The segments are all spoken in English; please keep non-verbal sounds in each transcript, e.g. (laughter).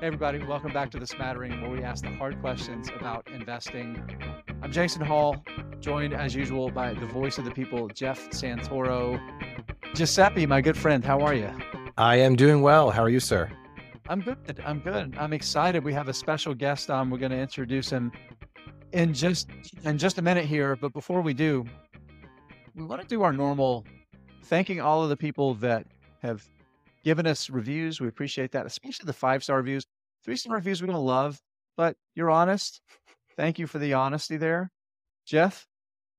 Hey, everybody, welcome back to the Smattering, where we ask the hard questions about investing. I'm Jason Hall, joined as usual by the voice of the people, Jeff Santoro. Giuseppe, my good friend, how are you? I am doing well. How are you, sir? I'm good. I'm good. I'm excited. We have a special guest on. We're going to introduce him in just in just a minute here. But before we do, we want to do our normal thanking all of the people that have given us reviews. We appreciate that, especially the five star reviews. Three star reviews we don't love, but you're honest. Thank you for the honesty there. Jeff?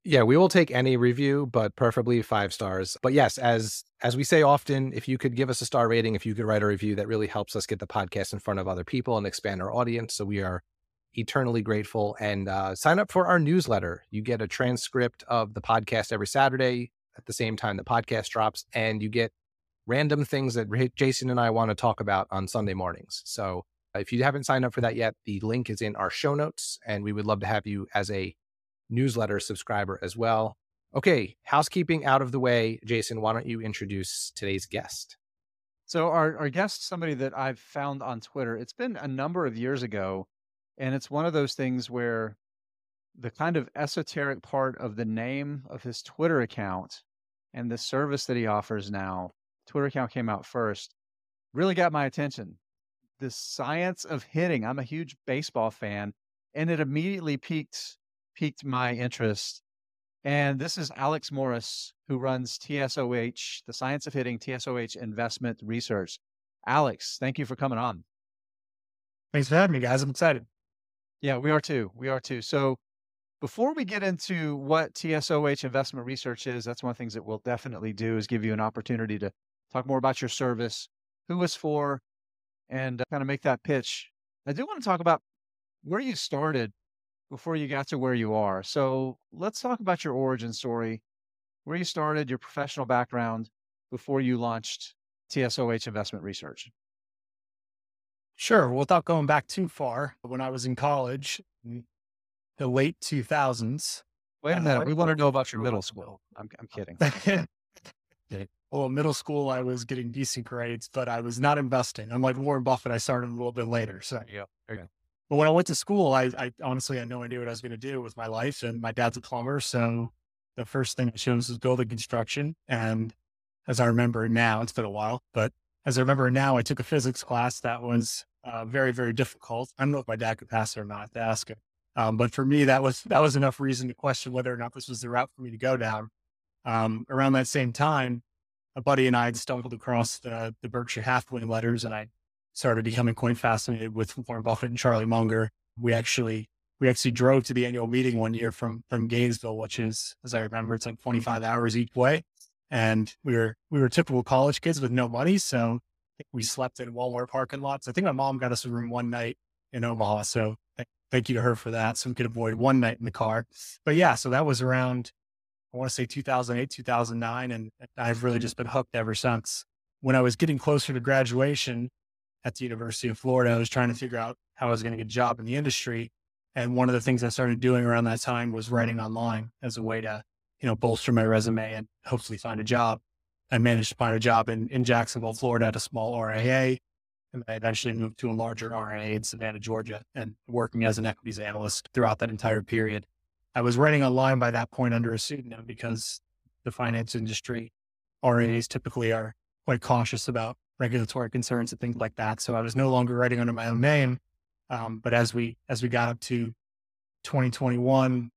Yeah, we will take any review, but preferably five stars. But yes, as as we say often, if you could give us a star rating, if you could write a review, that really helps us get the podcast in front of other people and expand our audience. So we are eternally grateful. And uh, sign up for our newsletter. You get a transcript of the podcast every Saturday at the same time the podcast drops, and you get random things that Jason and I want to talk about on Sunday mornings. So if you haven't signed up for that yet, the link is in our show notes, and we would love to have you as a newsletter subscriber as well. Okay, housekeeping out of the way. Jason, why don't you introduce today's guest? So, our, our guest, somebody that I've found on Twitter, it's been a number of years ago. And it's one of those things where the kind of esoteric part of the name of his Twitter account and the service that he offers now Twitter account came out first, really got my attention. The science of hitting. I'm a huge baseball fan, and it immediately piqued piqued my interest. And this is Alex Morris, who runs TSOH, the Science of Hitting, TSOH Investment Research. Alex, thank you for coming on. Thanks for having me, guys. I'm excited. Yeah, we are too. We are too. So, before we get into what TSOH investment research is, that's one of the things that we'll definitely do is give you an opportunity to talk more about your service, who it's for, and uh, kind of make that pitch. I do want to talk about where you started before you got to where you are. So let's talk about your origin story, where you started, your professional background before you launched TSOH Investment Research. Sure. Without going back too far, when I was in college, the late 2000s. Wait a minute. Uh, we want to know about your middle (laughs) school. I'm, I'm kidding. (laughs) well, middle school, I was getting decent grades, but I was not investing. I'm like Warren Buffett, I started a little bit later. So, yeah. Okay. But when I went to school, I, I honestly had no idea what I was going to do with my life. And my dad's a plumber. So the first thing I chose was building construction. And as I remember now, it's been a while, but as I remember now, I took a physics class that was uh, very, very difficult. I don't know if my dad could pass it or not to ask him. Um, but for me, that was, that was enough reason to question whether or not this was the route for me to go down. Um, around that same time, a buddy and I had stumbled across the, the Berkshire Hathaway letters, and I started becoming quite fascinated with Warren Buffett and Charlie Munger. We actually we actually drove to the annual meeting one year from from Gainesville, which is, as I remember, it's like 25 hours each way. And we were we were typical college kids with no money, so we slept in Walmart parking lots. I think my mom got us a room one night in Omaha, so thank you to her for that. So we could avoid one night in the car. But yeah, so that was around I want to say 2008, 2009. And I've really mm-hmm. just been hooked ever since. When I was getting closer to graduation at the University of Florida, I was trying to figure out how I was going to get a job in the industry. And one of the things I started doing around that time was writing online as a way to, you know, bolster my resume and hopefully find a job. I managed to find a job in, in Jacksonville, Florida at a small RIA. And I eventually moved to a larger RIA in Savannah, Georgia, and working as an equities analyst throughout that entire period. I was writing online by that point under a pseudonym because the finance industry RIAs typically are quite cautious about regulatory concerns and things like that. So I was no longer writing under my own name. Um, but as we as we got up to 2021,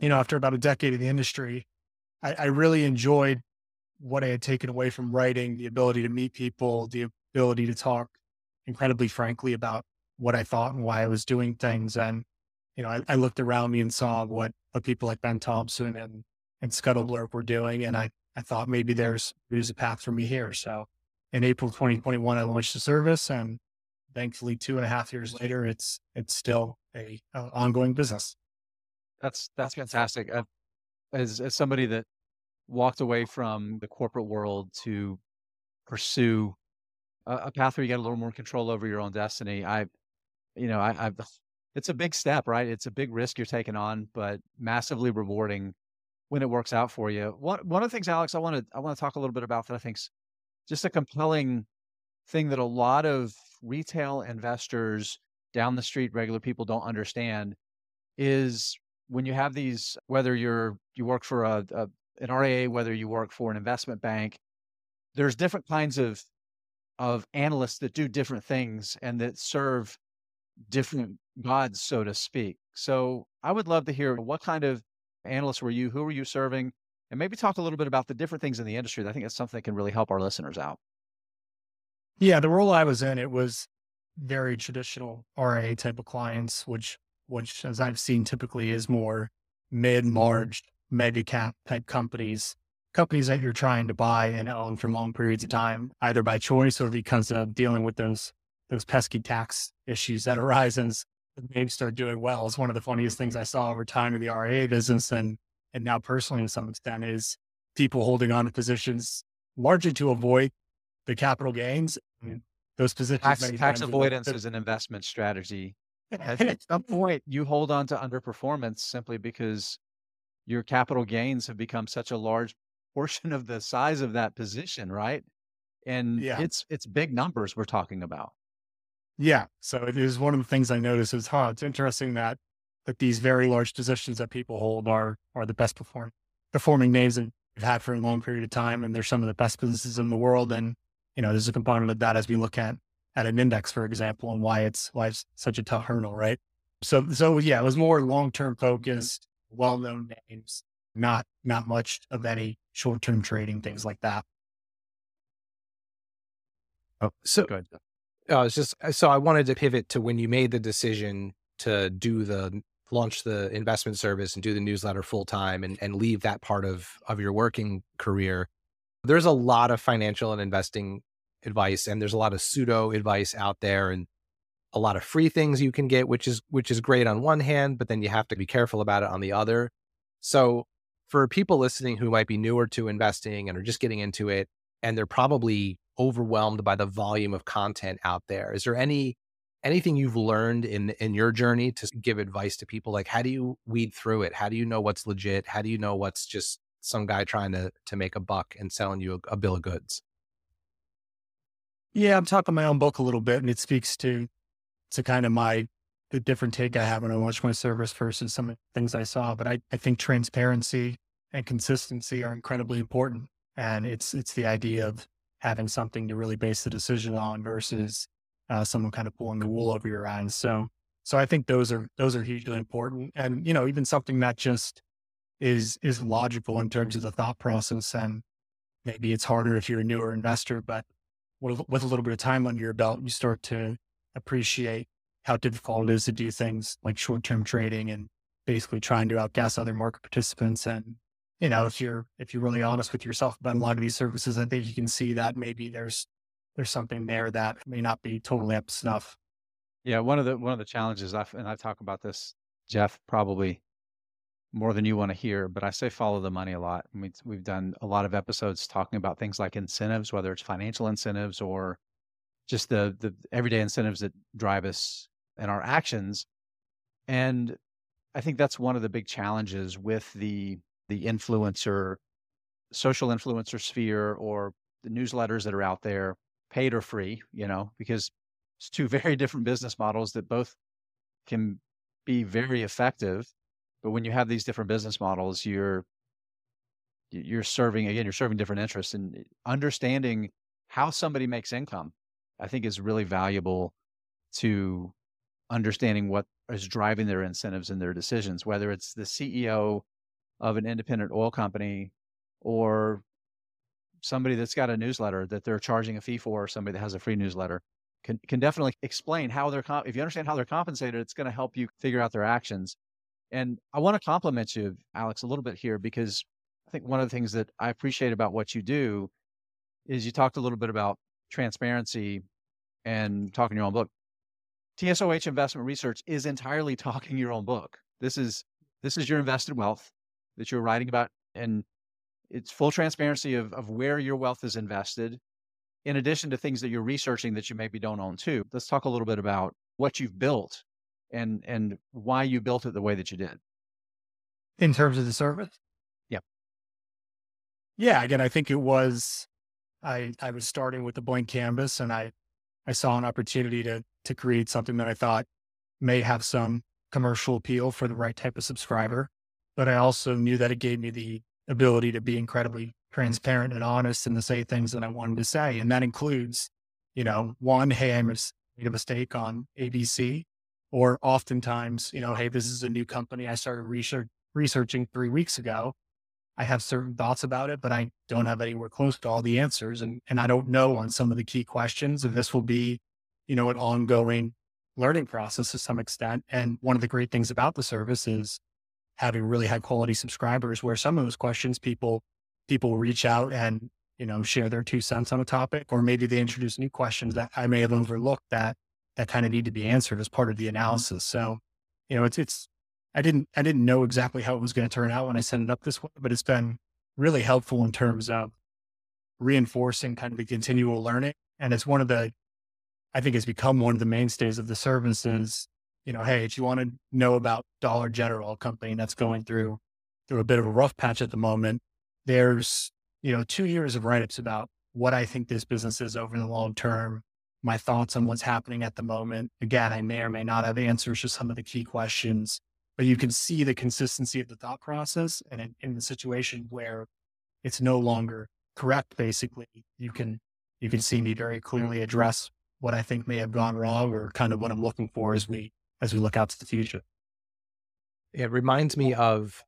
you know, after about a decade in the industry, I, I really enjoyed what I had taken away from writing, the ability to meet people, the ability to talk incredibly frankly about what I thought and why I was doing things. And you know, I, I, looked around me and saw what, what people like Ben Thompson and, and Scuttleblurb were doing. And I, I thought maybe there's, there's a path for me here. So in April 2021, I launched the service and thankfully two and a half years later, it's, it's still a, a ongoing business. That's, that's fantastic. Uh, as, as somebody that walked away from the corporate world to pursue a, a path where you get a little more control over your own destiny, I, you know, I, I've it's a big step, right? It's a big risk you're taking on, but massively rewarding when it works out for you. One one of the things, Alex, I want to I want to talk a little bit about that I think's just a compelling thing that a lot of retail investors down the street, regular people don't understand is when you have these, whether you're you work for a, a an RIA, whether you work for an investment bank, there's different kinds of of analysts that do different things and that serve different gods, so to speak. So I would love to hear what kind of analysts were you? Who were you serving? And maybe talk a little bit about the different things in the industry. I think it's something that can really help our listeners out. Yeah, the role I was in, it was very traditional RIA type of clients, which which as I've seen typically is more mid mm-hmm. large mega cap type companies, companies that you're trying to buy and own for long periods of time, either by choice or because of dealing with those those pesky tax issues that (laughs) arise as maybe start doing well. is one of the funniest things I saw over time in the RIA business and and now personally to some extent is people holding on to positions largely to avoid the capital gains. I those positions. Tax, tax avoidance is an investment strategy. At (laughs) some point, you hold on to underperformance simply because your capital gains have become such a large portion of the size of that position, right? And yeah. it's it's big numbers we're talking about. Yeah. So it is one of the things I noticed is, huh, it's interesting that that these very large positions that people hold are are the best perform performing names that we've had for a long period of time, and they're some of the best businesses in the world. And you know, there's a component of that as we look at at an index, for example, and why it's why it's such a tough hurdle, right? So so yeah, it was more long term focused, well known names, not not much of any short term trading, things like that. Oh, so good. Uh, it's just so I wanted to pivot to when you made the decision to do the launch the investment service and do the newsletter full time and, and leave that part of of your working career. There's a lot of financial and investing advice and there's a lot of pseudo advice out there and a lot of free things you can get which is which is great on one hand but then you have to be careful about it on the other so for people listening who might be newer to investing and are just getting into it and they're probably overwhelmed by the volume of content out there. Is there any anything you've learned in in your journey to give advice to people? Like how do you weed through it? How do you know what's legit? How do you know what's just some guy trying to to make a buck and selling you a, a bill of goods? Yeah i'm talking my own book a little bit and it speaks to to kind of my the different take i have when i watch my service versus some of the things i saw but i i think transparency and consistency are incredibly important and it's it's the idea of having something to really base the decision on versus uh, someone kind of pulling the wool over your eyes. So, so I think those are those are hugely important, and you know, even something that just is is logical in terms of the thought process. And maybe it's harder if you're a newer investor, but with, with a little bit of time under your belt, you start to appreciate how difficult it is to do things like short term trading and basically trying to outguess other market participants and you know, if you're if you're really honest with yourself about a lot of these services, I think you can see that maybe there's there's something there that may not be totally up to snuff. Yeah, one of the one of the challenges I've and I talk about this, Jeff, probably more than you want to hear, but I say follow the money a lot. We've done a lot of episodes talking about things like incentives, whether it's financial incentives or just the the everyday incentives that drive us and our actions. And I think that's one of the big challenges with the the influencer, social influencer sphere or the newsletters that are out there, paid or free, you know, because it's two (laughs) very different business models that both can be very effective. But when you have these different business models, you're you're serving again, you're serving different interests and eh, understanding how somebody makes income, I think is really valuable to understanding what is driving their incentives and their decisions, whether it's the CEO of an independent oil company or somebody that's got a newsletter that they're charging a fee for or somebody that has a free newsletter can, can definitely explain how they're comp- if you understand how they're compensated it's going to help you figure out their actions. And i want to compliment you alex a little bit here because i think one of the things that i appreciate about what you do is you talked a little bit about transparency and talking your own book. Tsoh investment research is entirely (laughs) talking your own book. This is this is your invested wealth that you're writing about and it's full transparency of, of where your wealth is invested in addition to things that you're researching that you maybe don't own too. Let's talk a little bit about what you've built and and why you built it the way that you did. In terms of the service? Yeah. Yeah again i think it was I, I was starting with a blank canvas and I, I saw an opportunity to, to create something that I thought may have some commercial appeal for the right type of subscriber. But I also knew that it gave me the ability to be incredibly transparent and honest and to say things that I wanted to say. And that includes, you know, one, hey, I made a mistake on ABC. Or oftentimes, you know, hey, this is a new company I started research, researching three weeks ago. I have certain thoughts about it, but I don't have anywhere close to all the answers. And, and I don't know on some of the key questions. And this will be, you know, an ongoing learning process to some extent. And one of the great things about the service is having really high quality subscribers where some of those questions people people reach out and you know share their two cents on a topic or maybe they introduce new questions that i may have overlooked that that kind of need to be answered as part of the mm-hmm. analysis. So you know it's it's i didn't i didn't know exactly how it was going to turn out when i set it up this way but it's been really helpful in terms of reinforcing kind of the continual learning. And it's one of the i think it's become one of the mainstays of the services you know, hey, if you want to know about Dollar General, a company that's going through through a bit of a rough patch at the moment, there's you know two years of write-ups about what I think this business is over the long term, my thoughts on what's happening at the moment. Again, I may or may not have answers to some of the key questions, but you can see the consistency of the thought process. And in, in the situation where it's no longer correct, basically, you can you can see me very clearly address what I think may have gone wrong or kind of what I'm looking for as we as we look out to the future. It reminds me of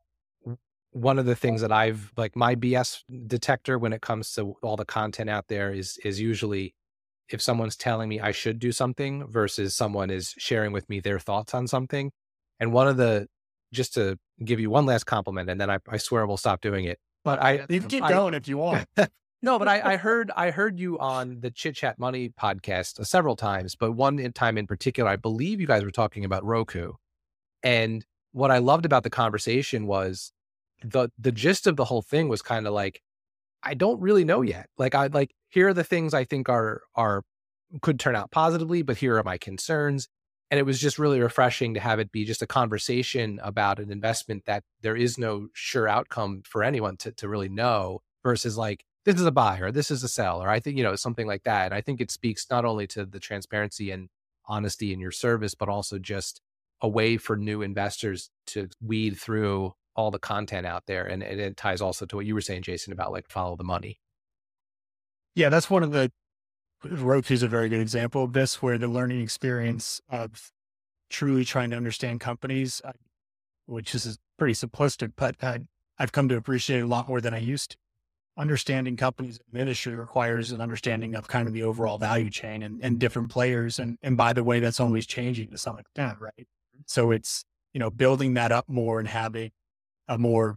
one of the things that I've like my BS detector when it comes to all the content out there is is usually if someone's telling me I should do something versus someone is sharing with me their thoughts on something. And one of the just to give you one last compliment and then I, I swear we'll stop doing it. But I you keep I, going if you want. (laughs) no, but I, I heard I heard you on the Chit Chat Money podcast uh, several times, but one time in particular, I believe you guys were talking about Roku. And what I loved about the conversation was the the gist of the whole thing was kind of like, I don't really know yet. Like I like here are the things I think are are could turn out positively, but here are my concerns. And it was just really refreshing to have it be just a conversation about an investment that there is no sure outcome for anyone to to really know versus like this is a buy or this is a sell or I think, you know, something like that. And I think it speaks not only to the transparency and honesty in your service, but also just a way for new investors to weed through all the content out there. And, and it ties also to what you were saying, Jason, about like follow the money. Yeah, that's one of the Roku is a very good example of this, where the learning experience of truly trying to understand companies, uh, which is pretty simplistic, but I, I've come to appreciate a lot more than I used to understanding companies in the industry requires an understanding of kind of the overall value chain and, and different players. And, and by the way, that's always changing to some extent, right? So it's, you know, building that up more and having a more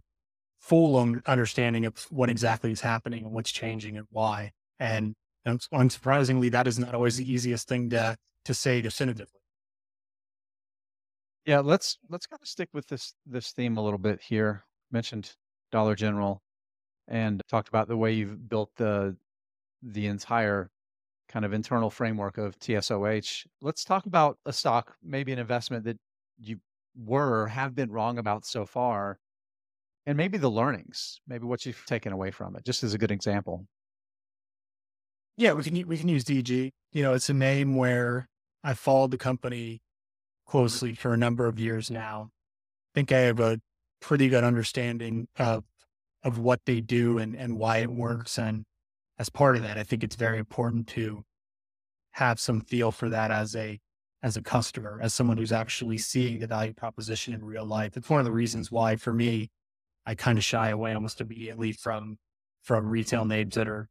full understanding of what exactly is happening and what's changing and why. And, and unsurprisingly, that is not always the easiest thing to, to say definitively. Yeah, let's let's kind of stick with this this theme a little bit here. Mentioned Dollar General and talked about the way you've built the the entire kind of internal framework of TSOH. Let's talk about a stock, maybe an investment that you were or have been wrong about so far, and maybe the learnings, maybe what you've taken away from it, just as a good example. Yeah, we can we can use DG. You know, it's a name where I followed the company mm-hmm. closely for a number of years now. I think I have a pretty good understanding of of what they do and, and why it mm-hmm. works. And as part of that, I think it's very important to have some feel for that as a as a customer, as someone who's actually seeing the value proposition in real life. It's one of the reasons why for me, I kind of shy away almost immediately from from retail names that are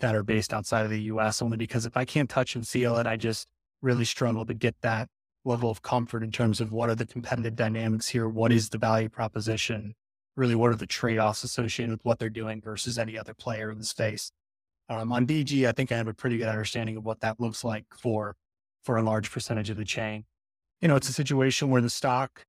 that are based outside of the US only because if I can't touch and feel it, I just really struggle to get that level of comfort in terms of what are the competitive dynamics here, what is the value proposition, really what are the trade-offs associated with what they're doing versus any other player in the space. Um, on DG, I think I have a pretty good understanding of what that looks like for for a large percentage of the chain. You know, it's a situation where the stock,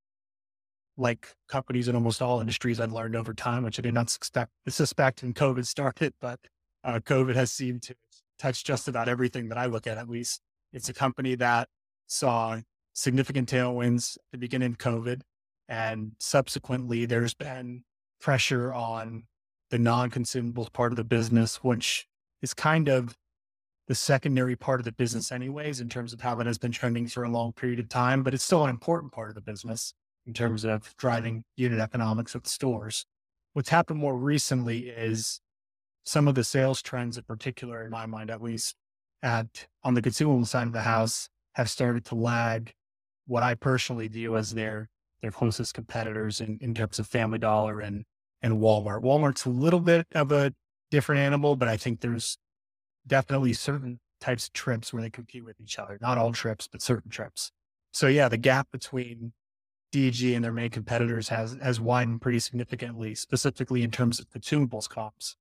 like companies in almost all industries, I've learned over time, which I did not suspect suspect when COVID started, but uh, COVID has seemed to touch just about everything that I look at. At least, it's a company that saw significant tailwinds at the beginning of COVID and subsequently, there's been pressure on the non consumables part of the business, which is kind of the secondary part of the business anyways, in terms of how it has been trending for a long period of time, but it's still an important part of the business in terms of driving unit economics of the stores. What's happened more recently is some of the sales trends in particular, in my mind, at least at on the consumable side of the house have started to lag what I personally view as their their closest competitors in, in terms of Family Dollar and and Walmart. Walmart's a little bit of a different animal, but I think there's definitely certain types of trips where they compete with each other. Not all trips, but certain trips. So yeah, the gap between DG and their main competitors has has widened pretty significantly, specifically in terms of consumables comps.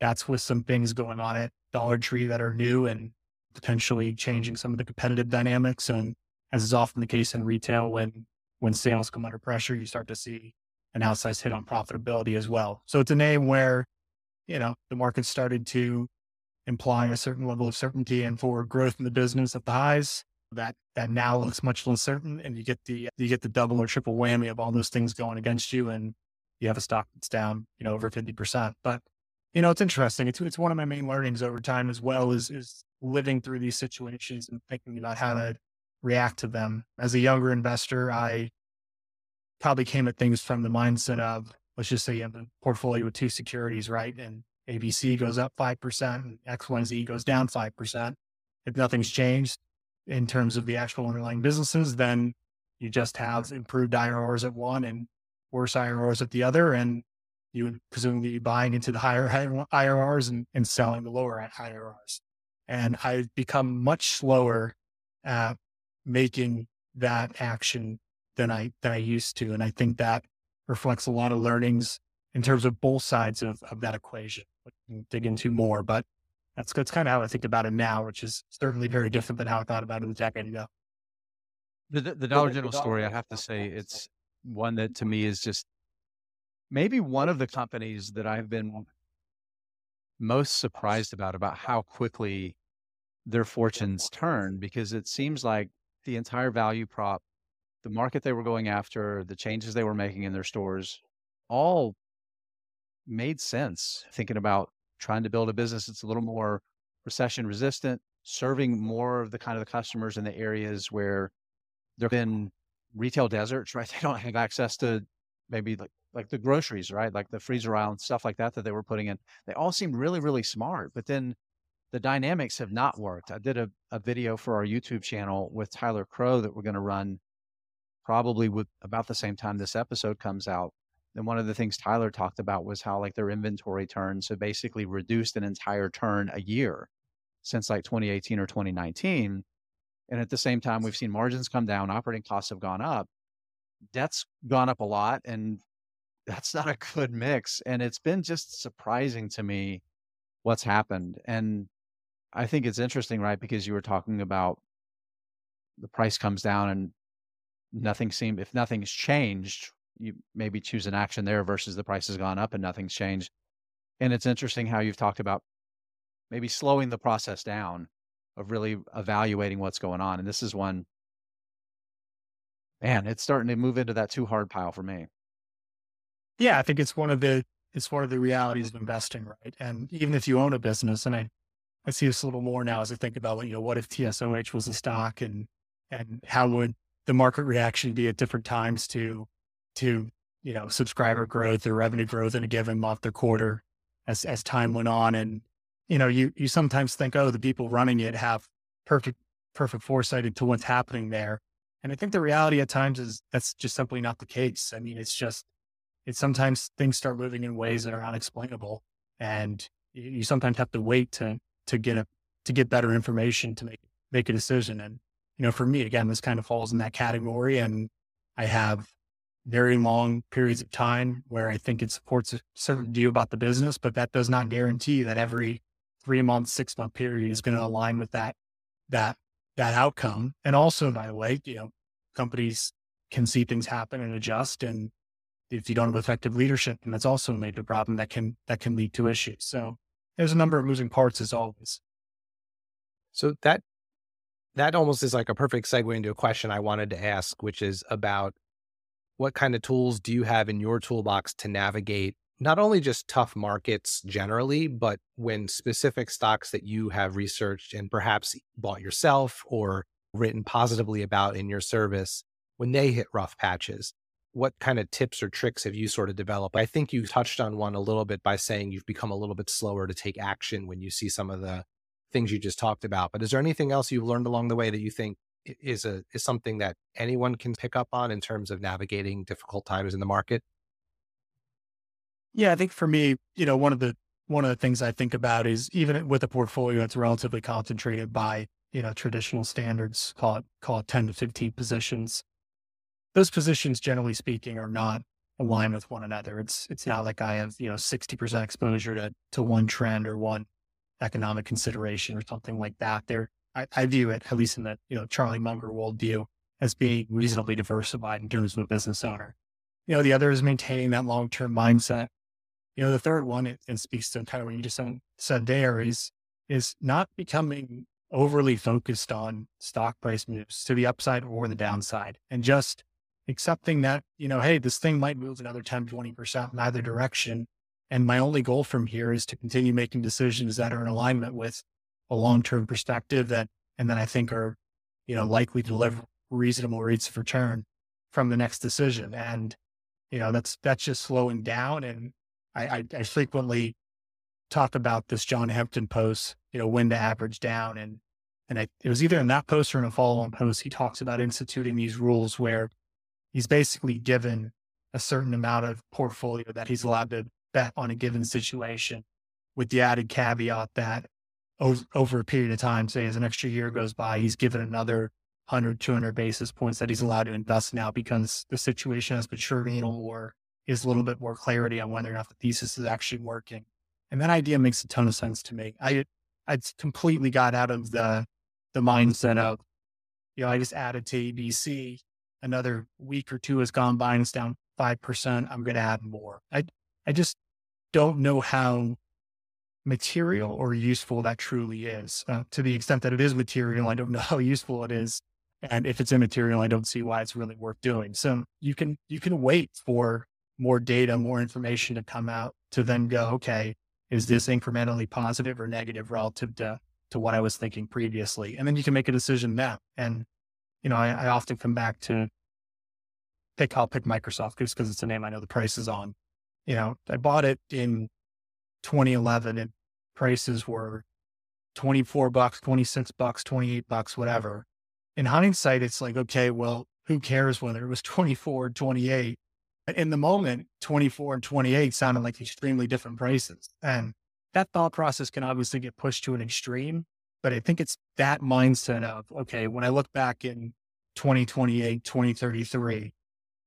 That's with some things going on at Dollar Tree that are new and potentially changing some of the competitive dynamics. And as is often the case in retail, when when sales come under pressure, you start to see an outsized hit on profitability as well. So it's a name where, you know, the market started to imply a certain level of certainty and for growth in the business at the highs that that now looks much less certain and you get the you get the double or triple whammy of all those things going against you and you have a stock that's down, you know, over 50%. But you know, it's interesting. It's it's one of my main learnings over time as well is is living through these situations and thinking about how to react to them. As a younger investor, mm-hmm. I probably came at things from the mindset of, let's just say you have a portfolio with two securities, right? And ABC goes up 5% and XYZ goes down 5%. If nothing's changed in terms of the actual underlying businesses, then you just have improved IRRs at one and worse IRRs at the other. And you would presumably be buying into the higher (laughs) IRRs and, and selling the lower IRRs. And I've become much slower at making that action than I than I used to. And I think that reflects a lot of learnings in terms of both sides of, of that equation. We can dig into more, but that's that's kind of how I think about it now, which is certainly very different than how I thought about it a decade ago. The the Dollar General story, I have to say, it's one that to me is just maybe one of the companies that I've been most surprised about about how quickly their fortunes turn because it seems like the entire value prop, the market they were going after, the changes they were making in their stores, all made sense. Thinking about trying to build a business that's a little more recession resistant, serving more of the kind of the customers in the areas where there have been retail deserts, (laughs) right? They don't have access to maybe like like the groceries, right? Like the freezer aisle and stuff like that that they were putting in. They all seemed really, really smart. But then the dynamics have not worked. I did a, a video for our YouTube channel with Tyler Crowe that we're going to run probably with about the same time this episode comes out. And one of the things Tyler talked about was how like their inventory turns have basically reduced an entire turn a year since like 2018 or 2019. And at the same time, we've seen margins come down, operating costs have gone up, debt's gone up a lot, and (laughs) that's not a good mix. And it's been just surprising to me what's happened. And I think it's interesting, right? Because you were talking about the price comes down and nothing seemed, if nothing's changed, you maybe choose an action there versus the price has gone up and nothing's changed. And it's interesting how you've talked about maybe slowing the process down of really evaluating what's going on. And this is one, man, it's starting to move into that too hard pile for me. Yeah, I think it's one of the it's one of the realities of investing, right? And even if you own a business, and I I see this a little more now as I think about, you know, what if TSOH was a stock and, and how would the market reaction be at different times to, to, you know, subscriber growth or revenue growth in a given month or quarter as, as time went on. And, you know, you, you sometimes think, oh, the people running it have perfect, perfect foresight into what's happening there. And I think the reality at times is that's just simply not the case. I mean, it's just, it's sometimes things start moving in ways that are unexplainable. And you sometimes have to wait to to get a to get better information to make make a decision. And you know, for me, again, this kind of falls in that category. And I have very long periods of time where I think it supports a certain view about the business, but that does not guarantee that every three month, six month period is going to align with that that that outcome. And also, by the way, you know, companies can see things happen and adjust. And if you don't have effective leadership, and that's also a major problem that can that can lead to issues. So there's a number of moving parts as always. So that that almost is like a perfect segue into a question I wanted to ask, which is about what kind of tools do you have in your toolbox to navigate not only just tough markets generally, but when specific stocks that you have researched and perhaps bought yourself or written positively about in your service, when they hit rough patches, what kind of tips or tricks have you sort of developed? I think you touched on one a little bit by saying you've become a little bit slower to take action when you see some of the things you just talked about. But is there anything else you've learned along the way that you think is a is something that anyone can pick up on in terms of navigating difficult times in the market? Yeah, I think for me, you know, one of the one of the things I think about is even with a portfolio that's relatively concentrated by, you know, traditional standards, call it call it 10 to 15 positions. Those positions, generally speaking, are not aligned with one another. It's it's not like I have, you know, 60% exposure to to one trend or one economic consideration or something like that. There I, I view it, at least in the, you know, Charlie Munger worldview, as being reasonably diversified in terms of a business owner. You know, the other is maintaining that long term mindset you know, the third one, it, it speaks to kind of what you just said there is, is not becoming overly focused on stock price moves to the upside or the downside and just accepting that, you know, hey, this thing might move another 10, 20% in either direction. And my only goal from here is to continue making decisions that are in alignment with a long-term perspective that, and then I think are, you know, likely to deliver reasonable rates of return from the next decision. And, you know, that's, that's just slowing down and I, I, I frequently talk about this John Hempton post, you know, when to average down. And, and I, it was either in that post or in a follow on post, he talks about instituting these rules where he's basically given a certain amount of portfolio that he's allowed to bet on a given situation with the added caveat that over, over a period of time, say as an extra year goes by, he's given another 100, 200 basis points that he's allowed to invest now because the situation has matured a little more is a little bit more clarity on whether or not the thesis is actually working. And that idea makes a ton of sense to me. I I completely got out of the the mindset of, you know, I just added to ABC. Another week or two has gone by and it's down five percent. I'm going to add more. I I just don't know how material or useful that truly is. Uh, to the extent that it is material, I don't know (laughs) how useful it is. And if it's immaterial, I don't see why it's really worth doing. So you can you can wait for more data, more information to come out to then go, okay, is this incrementally positive or negative relative to, to what I was thinking previously? And then you can make a decision now. And, you know, I, I often come back to pick, I'll pick Microsoft just because it's a name I know the price is on. You know, I bought it in 2011 and prices were 24 bucks, 26 bucks, 28 bucks, whatever. In hindsight, it's like, okay, well, who cares whether it was (laughs) 24 or 28? in the moment, 24 and 28 sounded like extremely different prices. And that thought process can obviously get pushed to an extreme, but I think it's that mindset of, okay, when I look back in 2028, 2033, am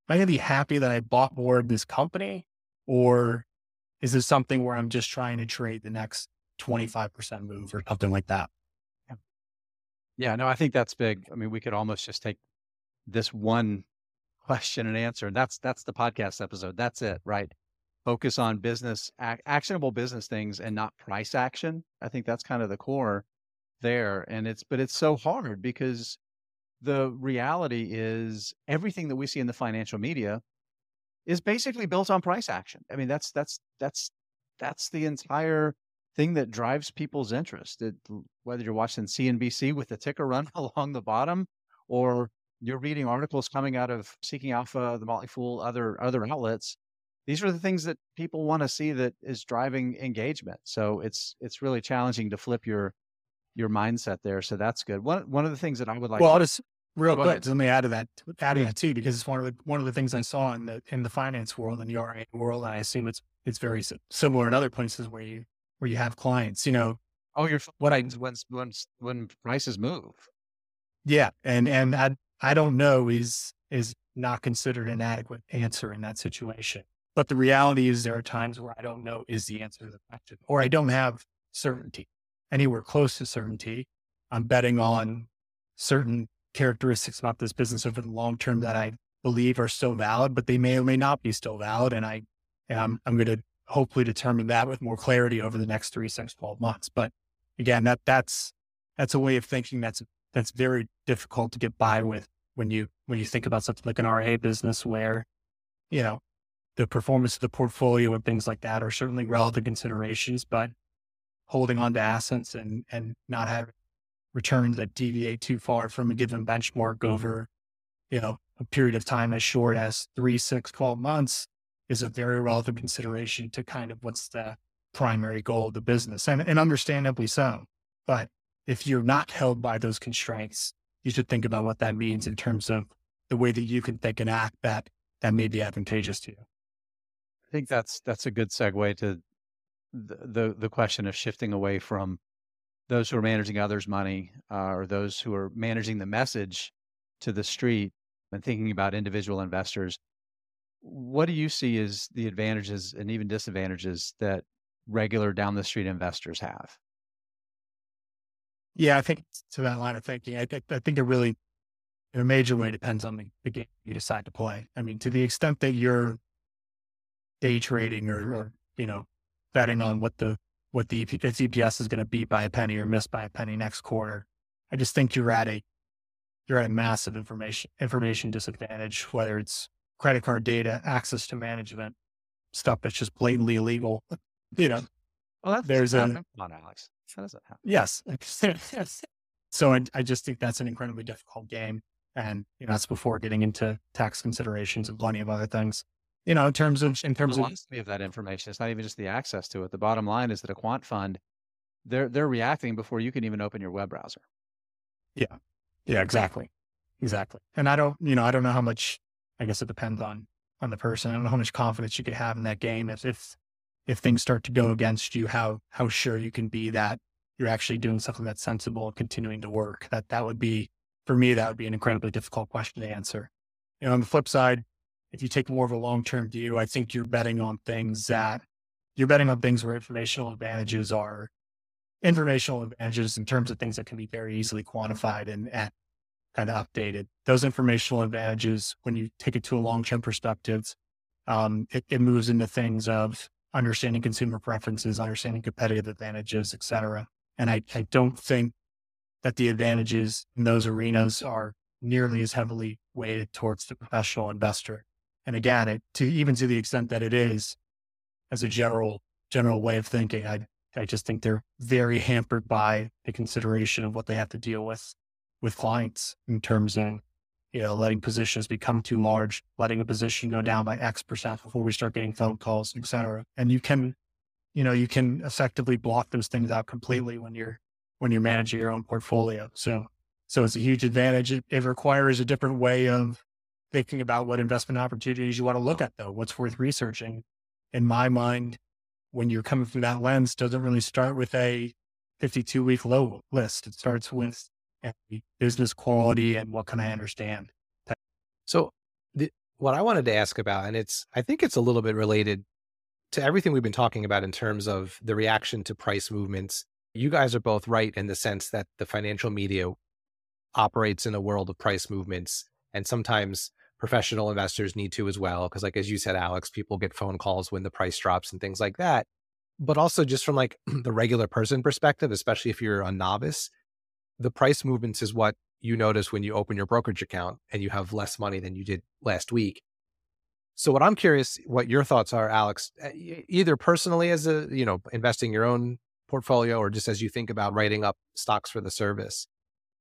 I going to be happy that I bought more of this company? Or is this something where I'm just trying to trade the next 25% move or something like that? Yeah, no, I think that's big. I mean, we could almost just take this one (laughs) question and answer. And that's that's the podcast episode. That's it, right? Focus on business, ac- actionable business things, and not price action. I think that's kind of the core there. And it's but it's so hard because the reality is everything that we see in the financial media is basically built on price action. I mean, that's that's that's that's the entire thing that drives people's interest. It, whether you're watching CNBC with the ticker run (laughs) along the bottom, or you're reading articles coming out of Seeking Alpha, the Motley Fool, other other outlets. These are the things that people want to see that is driving engagement. So it's it's really challenging to flip your your mindset there. So that's good. One one of the things that I would like. Well, to, I'll just real oh, quick. Let me add to that. Add to that too, because it's one of the one of the things I saw in the in the finance world and the RIA world, and I assume it's it's very similar in other places where you where you have clients. You know, oh, you're what I when when when prices move. Yeah, and and I I don't know is is not considered an adequate answer in that situation. But the reality is there are times where I don't know is the answer to the question, or I don't have certainty anywhere close to certainty. I'm betting on mm-hmm. certain characteristics about this business over the long term that I believe are still valid, but they may or may not be still valid. And I am I'm going to hopefully determine that with more clarity over the next three, six, 12 months. But again, that that's that's a way of thinking that's that's very difficult to get by with when you when you think about something like an RIA business where, you know, the performance of the portfolio and things like that are certainly relevant considerations, but holding on to assets and, and not having returns that deviate too far from a given benchmark mm-hmm. over, you know, a period of time as short as three, six, 12 months is a very relevant consideration to kind of what's the primary goal of the business and, and understandably so. But if you're not held by those constraints, you should think about what that means in terms of the way that you can think and act that that may be advantageous to you. I think that's that's a good segue to the the, the question of shifting away from those who are managing others' money uh, or those who are managing the message to the street and thinking about individual investors. What do you see as the advantages and even disadvantages that regular down the street investors have? Yeah, I think to that line of thinking, I, I think it really, in a major way, depends on the, the game you decide to play. I mean, to the extent that you're day trading or, or you know, betting on what the what the its EPS is going to beat by a penny or miss by a penny next quarter, I just think you're at a you're at a massive information information disadvantage. Whether it's credit card data, access to management, stuff that's just blatantly illegal. (laughs) You know, well, that's there's a come on, Alex. How does that happen? Yes. (laughs) so I, I just think that's an incredibly difficult game. And, you know, that's before getting into tax considerations and plenty of other things. You know, in terms of, in terms of, of that information, it's not even just the access to it. The bottom line is that a quant fund, they're, they're reacting before you can even open your web browser. Yeah. Yeah, exactly. Exactly. And I don't, you know, I don't know how much, I guess it depends on, on the person. I don't know how much confidence you could have in that game. If, if if things start to go against you, how how sure you can be that you're actually doing something that's sensible and continuing to work. That that would be for me, that would be an incredibly difficult question to answer. You know, on the flip side, if you take more of a long term view, I think you're betting on things that you're betting on things where informational advantages are informational advantages in terms of things that can be very easily quantified and, and kind of updated. Those informational advantages, when you take it to a long term perspective, um, it, it moves into things of understanding consumer preferences, understanding competitive advantages, et cetera. And I, I don't think that the advantages in those arenas are nearly as heavily weighted towards the professional investor. And again, it, to even to the extent that it is, as a general general way of thinking, I I just think they're very hampered by the consideration of what they have to deal with with clients in terms of you know, letting positions become too large, letting a position go down by X percent before we start getting phone calls, et cetera. And you can, you know, you can effectively block those things out completely when you're, when you're managing your own portfolio. So, so it's a huge advantage. It, it requires a different way of thinking about what investment opportunities you want to look at though, what's worth researching. In my mind, when you're coming from that lens, doesn't really start with a 52 week low list. It starts with business quality and what can I understand? So, the, what I wanted to ask about, and it's, I think it's a little bit related to everything we've been talking about in terms of the reaction to price movements. You guys are both right in the sense that the financial media operates in a world of price movements. And sometimes professional investors need to as well. Cause, like, as you said, Alex, people get phone calls when the price drops and things like that. But also, just from like (clears throat) the regular person perspective, especially if you're a novice, the price movements is what you notice when you open your brokerage account and you have less money than you did last week. So what I'm curious what your thoughts are Alex eh, either personally as a you know investing your own portfolio or just as you think about writing up stocks for the service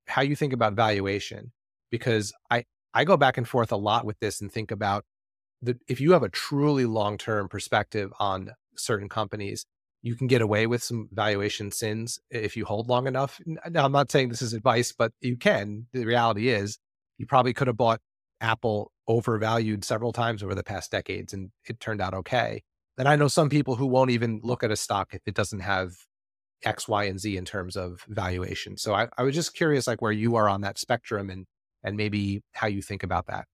how you think about valuation because I I go back and forth a lot with this and think about the if you have a truly long-term perspective on certain companies you can get away with some valuation sins if you hold long enough. Now, I'm not saying this is advice, but you can. The reality is, you probably could have bought Apple overvalued several times over the past decades and it turned out okay. And I know some people who won't even look at a stock if it doesn't have X, Y, and Z in terms of valuation. So I, I was just curious, like where you are on that spectrum and and maybe how you think about that.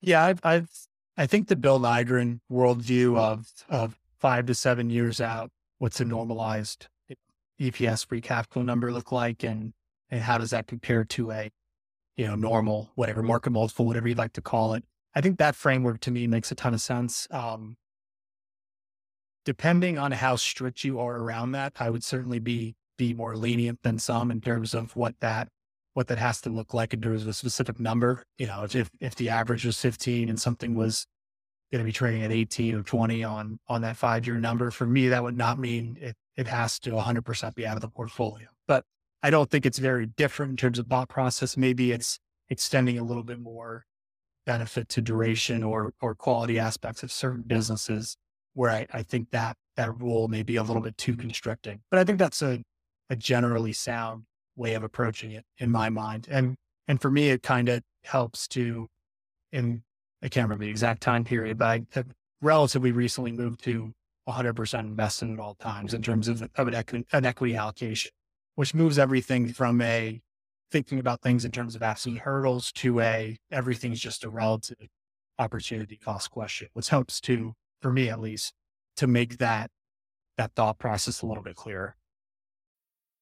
Yeah, I've, I've I think the Bill Nygren worldview of of five to seven years out, what's a normalized EPS free cash flow number look like? And, and how does that compare to a, you know, normal, whatever market multiple, whatever you'd like to call it? I think that framework to me makes a ton of sense. Um, depending on how strict you are around that, I would certainly be, be more lenient than some in terms of what that, what that has to look like in terms of a specific number. You know, if, if, the average was 15 and something was going to be trading at 18 or 20 on on that five year number. For me, that would not mean it, it has to 100% be out of the portfolio. But I don't think it's very different in terms of thought process. Maybe it's extending a little bit more benefit to duration or or quality aspects of certain businesses where I, I think that that rule may be a little bit too constricting. But I think that's a, a generally sound way of approaching it in my mind. And and for me, it kind of helps to in I can't remember the exact time period, but I have relatively recently moved to 100% invested at all times in terms of, of an, equi- an equity allocation, which moves everything from a thinking about things in terms of absolute hurdles to a everything's just a relative opportunity cost question, which helps to, for me at least, to make that that thought process a little bit clearer.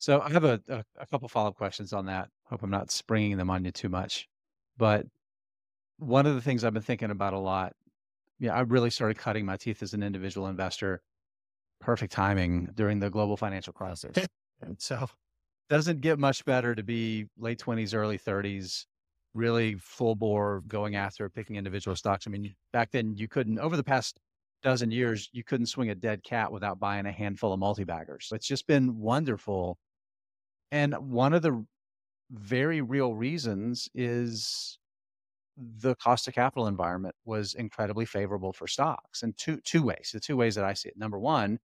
So I have a, a, a couple follow up questions on that. Hope I'm not springing them on you too much. But one of the things I've been thinking about a lot, yeah, I really started cutting my teeth as an individual investor. Perfect timing during the global financial crisis. (laughs) so doesn't get much better to be late 20s, early 30s, really full bore going after picking individual stocks. I mean, back then you couldn't, over the past dozen years, you couldn't swing a dead cat without buying a handful of multi baggers. It's just been wonderful and one of the very real reasons is the cost of capital environment was incredibly favorable for stocks in two two ways. The two ways that I see it. Number one,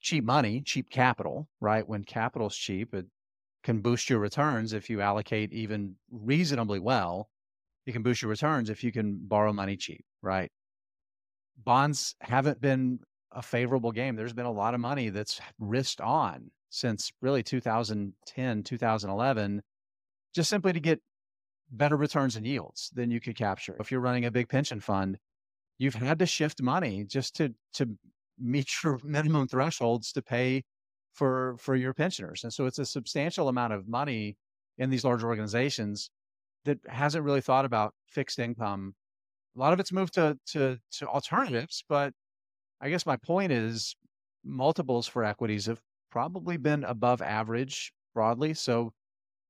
cheap money, cheap capital, right? When capital's cheap, it can boost your returns if you allocate even reasonably well. You can boost your returns if you can borrow money cheap, right? Bonds haven't been a favorable game. There's been a lot of money that's risked on since really 2010, 2011, just simply to get better returns and yields than you could capture. If you're running a big pension fund, you've had to shift money just to to meet your (laughs) minimum thresholds to pay for for your pensioners. And so it's a substantial amount of money in these large organizations that hasn't really thought about fixed income. A lot of it's moved to to to alternatives, but I guess my point is multiples for equities have probably been above average broadly. So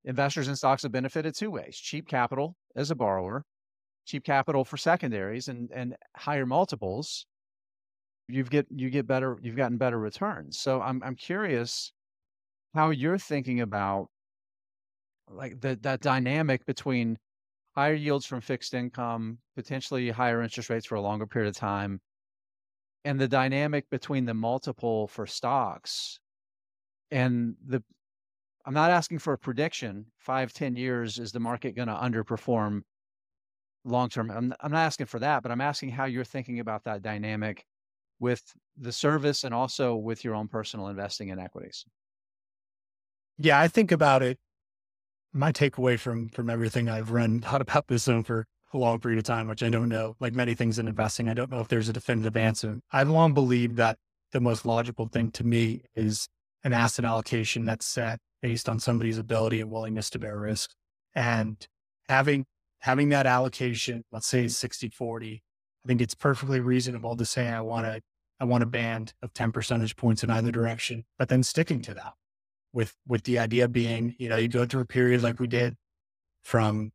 investors in stocks have benefited two ways cheap capital as a borrower, cheap capital for secondaries and, and higher multiples. You've get you get better you've gotten better returns. So I'm I'm curious how you're thinking about like the, that dynamic between higher yields from fixed income, potentially higher interest rates for a longer period of time, and the dynamic between the multiple for stocks and the I'm not asking for a prediction. Five, ten years is the market going to underperform long term? I'm, I'm not asking for that, but I'm asking how you're thinking about that dynamic with the service and also with your own personal investing in equities. Yeah, I think about it. My takeaway from from everything I've run (laughs) thought about this zone for a long period of time, which I don't know. Like many things in investing, I don't know if there's a definitive answer. I've long believed that the most logical thing to me is an asset allocation that's set based on somebody's ability and willingness to bear risk. And having having that allocation, let's say 60 40, I think it's perfectly reasonable to say I want to I want a band of 10 percentage points in either direction, but then sticking to that with with the idea being, you know, you go through a period like we did from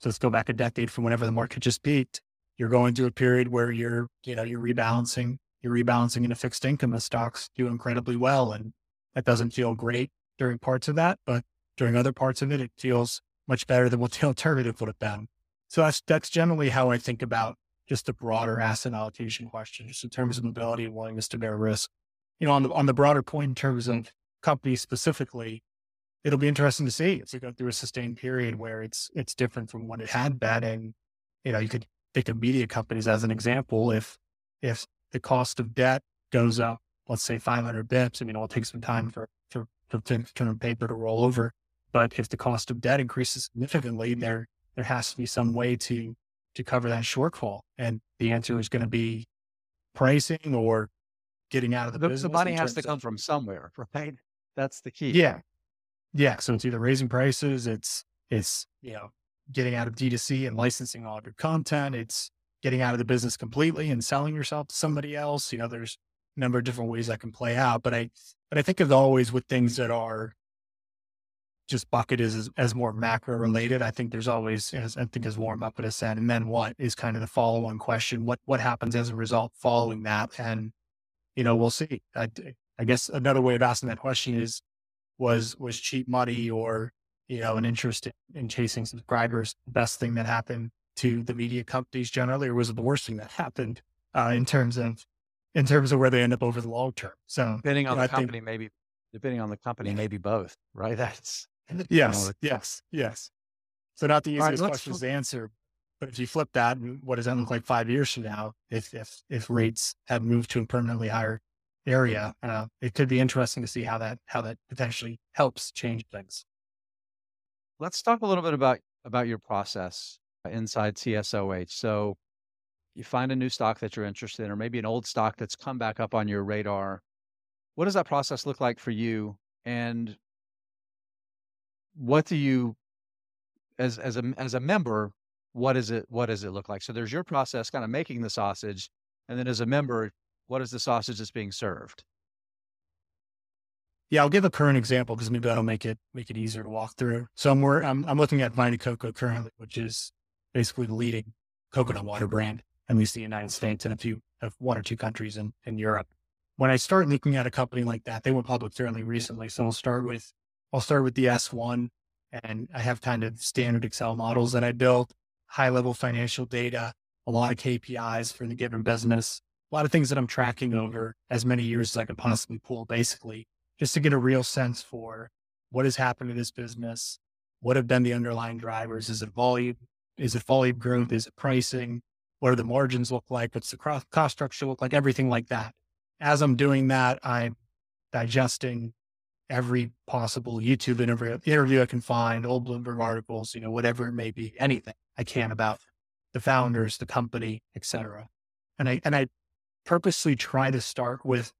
so let's go back a decade from whenever the market just peaked. You're going through a period where you're, you know, you're rebalancing, you're rebalancing into fixed income as stocks do incredibly well. And that doesn't feel great during parts of that, but during other parts of it, it feels much better than what the (laughs) alternative would have been. So that's that's generally how I think about just the broader asset allocation question, just in terms of mobility and willingness to bear risk. You know, on the on the broader point in terms of companies specifically, it'll be interesting to see as we go through a sustained period where it's it's different from what it had been. And you know, you could think of media companies as an example. If if the cost of debt goes up let's say 500 bips. I mean, it'll take some time mm-hmm. for, for, for term of paper to roll over. But if the cost of debt increases significantly, mm-hmm. there, there has to be some way to to cover that shortfall? And the answer is going to be pricing or getting out of the, The, business. the money has to come from somewhere, (laughs) right? That's the key. Yeah. Yeah. So it's either raising prices, it's it's you know, getting out of D2C and licensing all of your content, it's getting out of the business completely and selling yourself to somebody else. You know, there's number of different ways that can play out. But I but I think of always with things that are just bucketed as as more macro related. I think there's always, as I think as Warren Buffett has said, and then what is kind of the follow on question. What what happens as a result following that? And you know, we'll see. I, I guess another way of asking that question is, was was cheap money or you know an interest in, in chasing subscribers best thing that happened to the media companies generally, or was it the worst thing that happened uh, in terms of in terms of where they end up over the long term? So Depending on you know, the I think- company, maybe depending on the company, maybe both, right? (laughs) That's Yes, know, yes, yes. So not the easiest let's questions to answer, but if you flip that, what does that look like five years from now? If if if rates have moved to a permanently higher area, uh, it could be interesting to see how that how that potentially helps change things. let's talk a little bit about about your process inside TSOH. So you find a new stock that you're interested in, or maybe an old stock that's come back up on your radar. What does that process look like for you? And what do you, as as a as a member, what is it? What does it look like? So there's your process, kind of making the sausage, and then as a member, what is the sausage that's being served? Yeah, I'll give a current example because maybe that'll make it make it easier to walk through. So I'm I'm, I'm looking at Vita Coco currently, which is basically the leading coconut water brand, at least the United States and a few of one or two countries in, in Europe. When I start looking at a company like that, they went public fairly recently. So I'll start with I'll start with the S1 and I have kind of standard Excel models that I built, high level financial data, a lot of KPIs for the given business, a lot of things that I'm tracking over as many years as I can possibly pull, basically just to get a real sense for what has happened to this business, what have been the underlying drivers. Is it volume? Is it volume growth? Is it pricing? What do the margins look like? What's the cost structure look like? Everything like that. As I'm doing that, I'm digesting every possible YouTube interview, interview I can find, old Bloomberg articles, you know, whatever it may be, anything I can about the mm-hmm. founders, the company, etc. And I and I purposely try to start with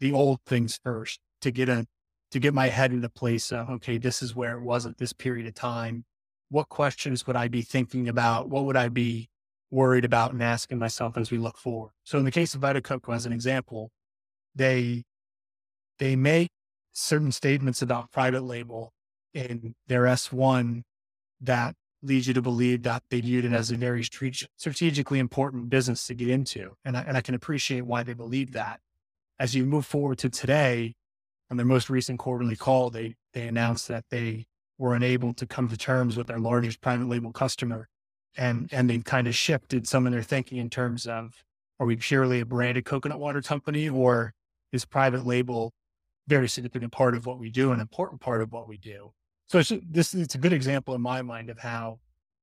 the old things first to get a to get my head in a place of okay, this is where it was at this period of time. What questions would I be thinking about? What would I be worried about and asking myself as we look forward? So in the case of Vita Coco, as an example, they they make certain statements about private label in their S1 that leads you to believe that they viewed it as a very strategically important business to get into. And I, and I can appreciate why they believe that. As you move forward to today, on their most recent quarterly call, they, they announced that they were unable to come to terms with their largest private label customer. And, and they've kind of shifted some of their thinking in terms of, are we purely a branded coconut water company or is private label very significant part of what we do, an important part of what we do. So it's, this it's a good example in my mind of how,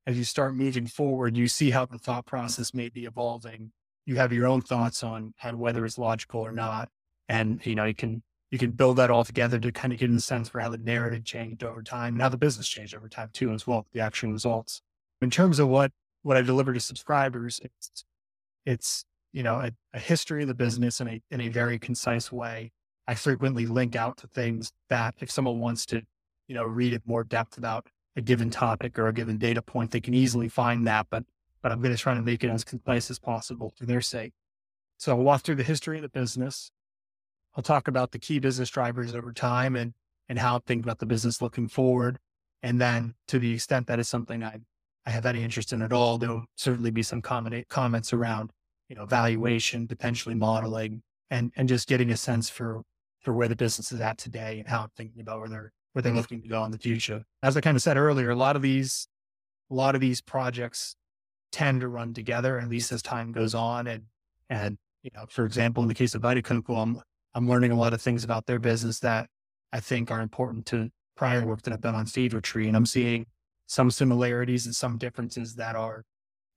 as you start moving forward, you see how the thought process may be evolving. You have your own thoughts on, on whether it's logical or not, and you know you can you can build that all together to kind of get a sense for how the narrative changed over time and how the business changed over time too, as well, the actual results. In terms of what what I deliver to subscribers, it's it's you know a, a history of the business in a in a very concise way I frequently link out to things that if someone wants to, you know, read it more depth about a given topic or a given data point, they can easily find that. But but I'm going to try to make it as concise as possible for their sake. So I'll walk through the history of the business. I'll talk about the key business drivers over time and and how I think about the business looking forward. And then to the extent that is something I I have any interest in at all, there'll certainly be some comment, comments around, you know, valuation, potentially modeling, and and just getting a sense for for where the business is at today and how I'm thinking about where they're where they're mm-hmm. looking to go in the future. As I kind of said earlier, a lot of these a lot of these projects tend to run together, at least as time goes on. And and you know, for example, in the case of Vita Coco, I'm I'm learning a lot of things about their business that I think are important to prior work that I've done on Fever Tree. And I'm seeing some similarities and some differences that are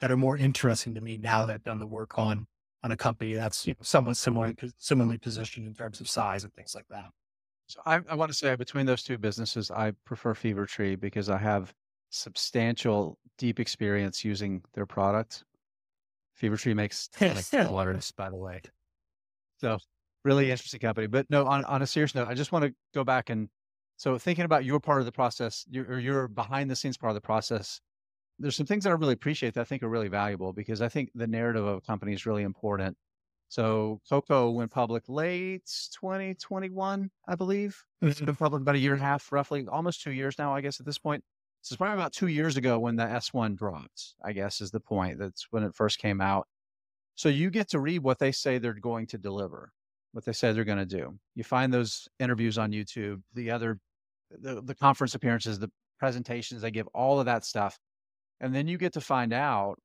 that are more interesting to me now that I've done the work on on a company that's you know, somewhat similar, similarly positioned in terms of size and things like that. So I, I want to say between those two businesses, I prefer Fever Tree because I have substantial, deep experience using their product. Fever Tree makes waters, (laughs) by the way. So really interesting company. But no, on, on a serious note, I just want to go back and so thinking about your part of the process, your, or your behind the scenes part of the process, there's some things that I really appreciate that I think are really valuable because I think the narrative of a company is really important. So Coco went public late 2021, I believe. It's mm-hmm. been public about a year and a half, roughly, almost two years now, I guess, at this point. So it's probably about two years ago when the S1 dropped, I guess is the point. That's when it first came out. So you get to read what they say they're going to deliver, what they say they're going to do. You find those interviews on YouTube, the other, the, the conference appearances, the presentations, they give all of that stuff. And then you get to find out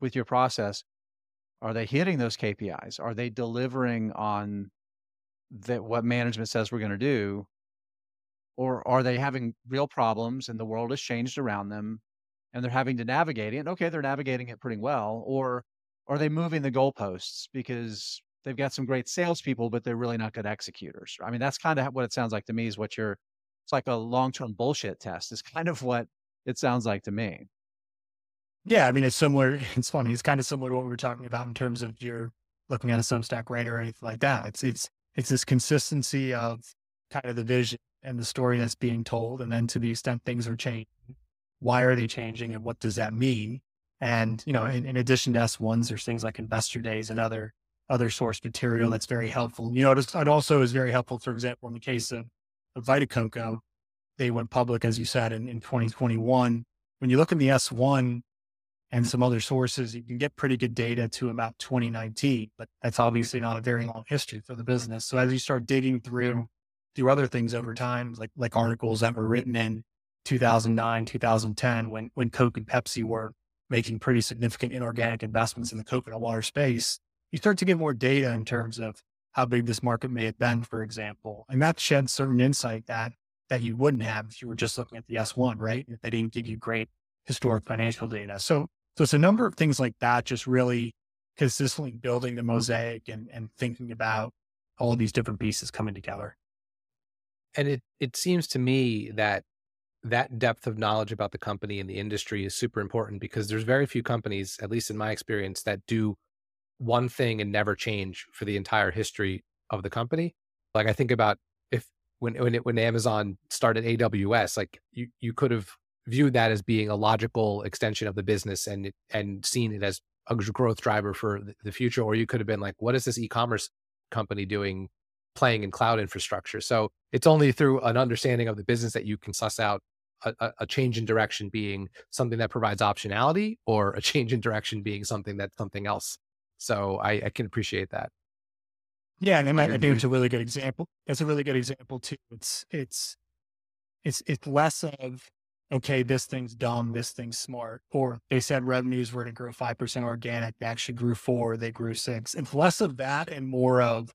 with your process are they hitting those KPIs? Are they delivering on that what management says we're going to do? Or are they having real problems and the world has changed around them and they're having to navigate it? Okay, they're navigating it pretty well. Or are they moving the goalposts because they've got some great salespeople, but they're really not good executors? I mean, that's kind of what it sounds like to me is what you're, it's like a long term bullshit test, is (laughs) kind of what it sounds like to me. Yeah, I mean, it's similar. (laughs) It's funny. It's kind of similar to what we were talking about in terms of you're looking at a Substack writer or anything like that. It's it's it's this consistency of kind of the vision and the story that's being told, and then to the extent things are changing, why are they changing, and what does that mean? And you know, in, in addition to S ones, there's things like investor days and other other source material mm-hmm. that's very helpful. You know, it, it also is very helpful. For example, in the case of, of Vita Coco, they went public, as you said, in, in 2021. When you look in the S1, and some other sources, you can get pretty good data to about 2019, but that's obviously not a very long history for the business. So as you start digging through through other things over time, like like articles that were written in 2009, 2010, when when Coke and Pepsi were making pretty significant inorganic investments in the coconut water space, you start to get more data in terms of how big this market may have been, for example, and that sheds certain insight that that you wouldn't have if you were just looking at the S1, right? If they didn't give you great historic financial data. So so it's a number of things like that, just really consistently building the mm-hmm. mosaic and, and thinking about all these different pieces coming together. And it, it seems to me that that depth of knowledge about the company and the industry is super important because there's very few companies, at least in my experience, that do one thing and never change for the entire history of the company. Like I think about if when when it, when Amazon started AWS, like you you could have viewed that as being a logical extension of the business and and seen it as a growth driver for the future or you could have been like what is this e-commerce company doing playing in cloud infrastructure so it's only through an understanding of the business that you can suss out a, a change in direction being something that provides optionality or a change in direction being something that's something else so i, I can appreciate that yeah and I think it's a really good example it's a really good example too it's it's it's it's less of okay, this thing's dumb, this thing's smart. Or they said revenues were to grow 5% organic. They actually grew four, they grew six. It's less of that and more of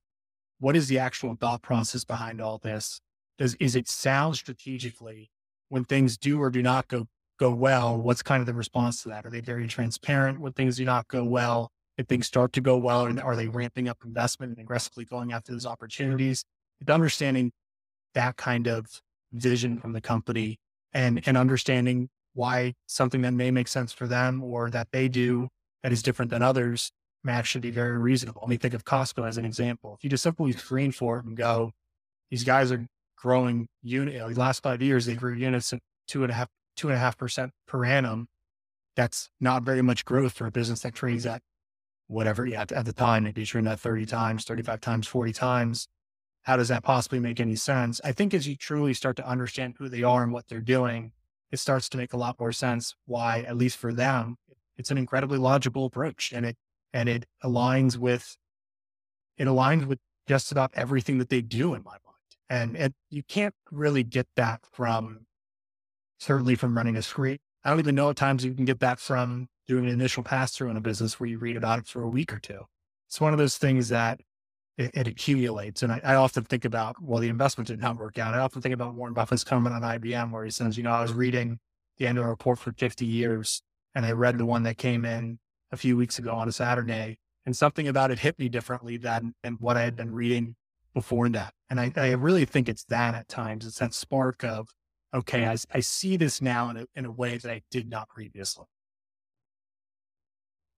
what is the actual thought process behind all this? Does, is it sound strategically when things do or do not go, go well? What's kind of the response to that? Are they very transparent when things do not go well? If things start to go well, and are they ramping up investment and aggressively going after those opportunities? It's understanding that kind of vision from the company and and understanding why something that may make sense for them or that they do that is different than others may actually be very reasonable. Let me think of Costco as an example. If you just simply screen for it and go, these guys are growing unit, know, last five years, they grew units at two and a half, two and a half percent per annum. That's not very much growth for a business that trades at whatever, yeah, at the time, maybe trading that 30 times, 35 times, 40 times how does that possibly make any sense? I think as you truly start to understand who they are and what they're doing, it starts to make a lot more sense why, at least for them, it's an incredibly logical approach and it and it aligns with it aligns with just about everything that they do in my mind. And and you can't really get that from certainly from running a screen. I don't even know at times you can get that from doing an initial pass through in a business where you read about it for a week or two. It's one of those things that it, it accumulates. And I, I, often think about, well, the investment did not work out. I often think about Warren Buffett's comment on IBM where he says, you know, I was reading the annual report for 50 years and I read the one that came in a few weeks ago on a Saturday and something about it hit me differently than, than what I had been reading before that. And I, I really think it's that at times. It's that spark of okay, I, I see this now in a, in a way that I did not previously.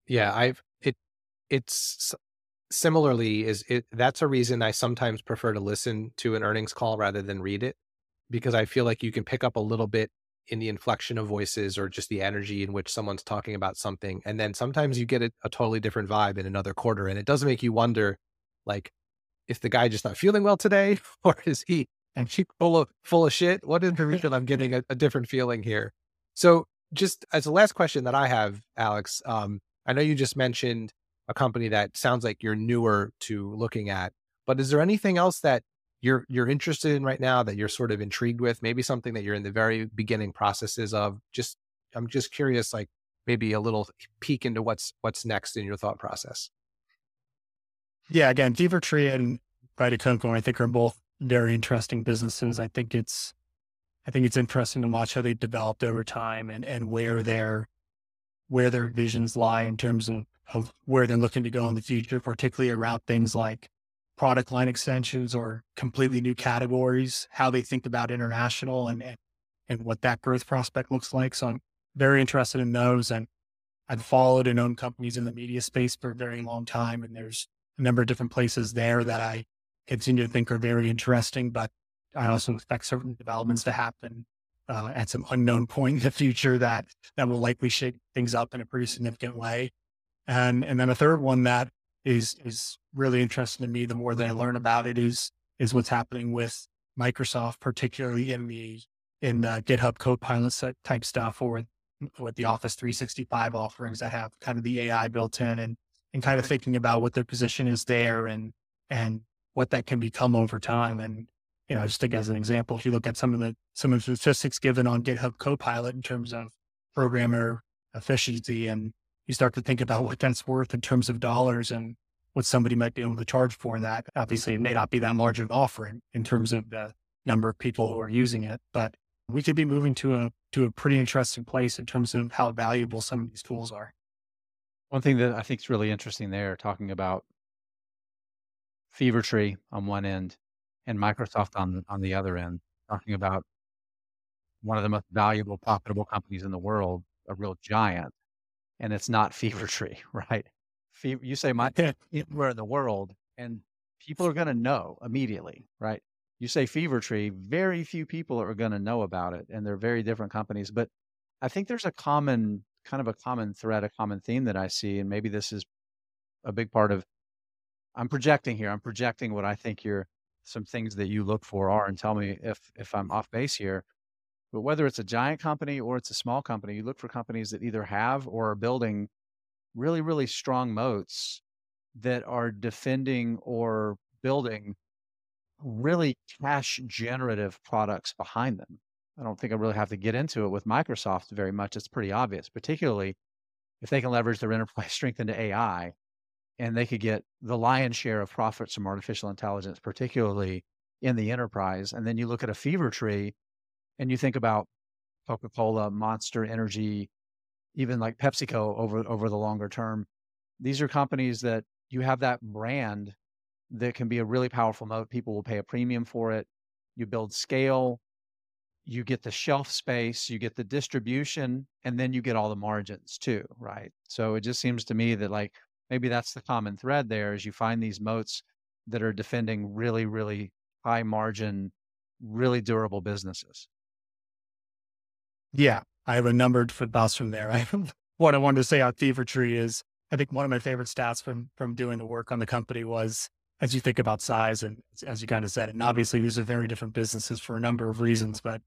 Yeah, I've it it's similarly is it that's a reason I sometimes prefer to listen to an earnings call rather than read it because I feel like you can pick up a little bit in the inflection of voices or just the energy in which someone's talking about something and then sometimes you get a, a totally different vibe in another quarter and it does make you wonder like is the guy just not feeling well today? (laughs) Or is he and she (laughs) full of full of shit? What is the reason i'm (laughs) getting a, a different feeling here? So just as a last question that i have alex um, I know you just mentioned a company that sounds like you're newer to looking at, but is there anything else that you're you're interested in right now that you're sort of intrigued with? Maybe something that you're in the very beginning processes of. Just I'm just curious, like maybe a little peek into what's what's next in your thought process. Yeah, again, Fever Tree and Vita Coco, I think are both very interesting businesses. I think it's I think it's interesting to watch how they've developed over time and and where they're where their visions lie in terms of, of where they're looking to go in the future, particularly around things like product line extensions or completely new categories, how they think about international and, and, and what that growth prospect looks like. So I'm very interested in those. And I've followed and owned companies in the media space for a very long time. And there's a number of different places there that I continue to think are very interesting, but I also expect certain developments to happen uh, at some unknown point in the future that that will likely shake things up in a pretty significant way. And and then a third one that is is really interesting to me. The more that I learn about it, is is what's happening with Microsoft, particularly in the in the GitHub Copilot type stuff, or with the Office 365 offerings that have kind of the AI built in, and and kind of thinking about what their position is there, and and what that can become over time. And you know, just take as an example, if you look at some of the some of the statistics given on GitHub Copilot in terms of programmer efficiency, and you start to think about what that's worth in terms of dollars and what somebody might be able to charge for that. Obviously, it may not be that large of an offering in terms of the number of people who are using it, but we could be moving to a to a pretty interesting place in terms of how valuable some of these tools are. One thing that I think is really interesting there, talking about Fever Tree on one end and Microsoft on on the other end, talking about one of the most valuable, profitable companies in the world, a real giant, and it's not Fever (laughs) Tree, right? Fever, you say my (laughs) anywhere in the world, and people are going to know immediately, right? You say Fever Tree, very few people are going to know about it, and they're very different companies. But I think there's a common, kind of a common thread, a common theme that I see, and maybe this is a big part of. I'm projecting here. I'm projecting what I think you're some things that you look for are and tell me if if I'm off base here. But whether it's a giant company or it's a small company, you look for companies that either have or are building really, really strong moats that are defending or building really cash generative products behind them. I don't think I really have to get into it with Microsoft very much. It's pretty obvious, particularly if they can leverage their enterprise (laughs) strength into AI and they could get the lion's share of profits from artificial intelligence, particularly in the enterprise. And then you look at a fever tree and you think about Coca Cola, Monster Energy, even like PepsiCo over, over the longer term. These are companies that you have that brand that can be a really powerful moat. People will pay a premium for it. You build scale, you get the shelf space, you get the distribution, and then you get all the margins too, right? So it just seems to me that like maybe that's the common thread there is you find these moats that are defending really, really high margin, really durable businesses. Yeah, I have a numbered footballs from there. (laughs) I what I wanted to say on Fever Tree is I think one of my favorite stats from from doing the work on the company was as you think about size and as you kind of said, and obviously these are very different businesses for a number of reasons, but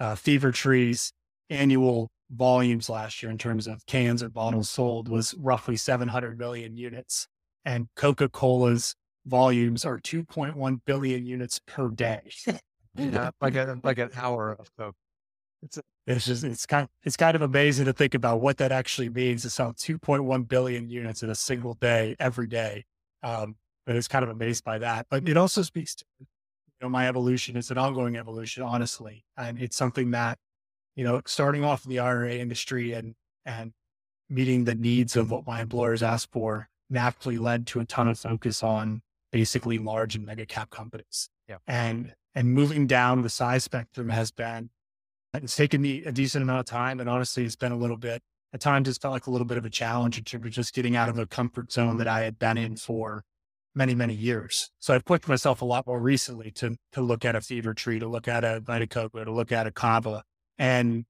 uh, Fever Tree's annual volumes last year in terms of cans or bottles sold was roughly 700 million units. And Coca Cola's volumes are 2.1 billion units per day. (laughs) yeah, like a, like an hour of Coke. It's, a, it's just, it's kind, of, it's kind of amazing to think about what that actually means to sell 2.1 billion units in a single day, every day. Um, but it's kind of amazed by that. But it also speaks to, you know, my evolution It's an ongoing evolution, honestly. And it's something that you know, starting off in the RIA industry and and meeting the needs of what my employers asked for naturally led to a ton of focus on basically large and mega cap companies. Yeah. And and moving down the size spectrum has been It's taken me a decent amount of time. And honestly, it's been a little bit, at times, it's felt like a little bit of a challenge in terms of just getting out of a comfort zone that I had been in for many, many years. So I've pushed myself a lot more recently to, to look at a fever tree, to look at a Vita to look at a Kava. And,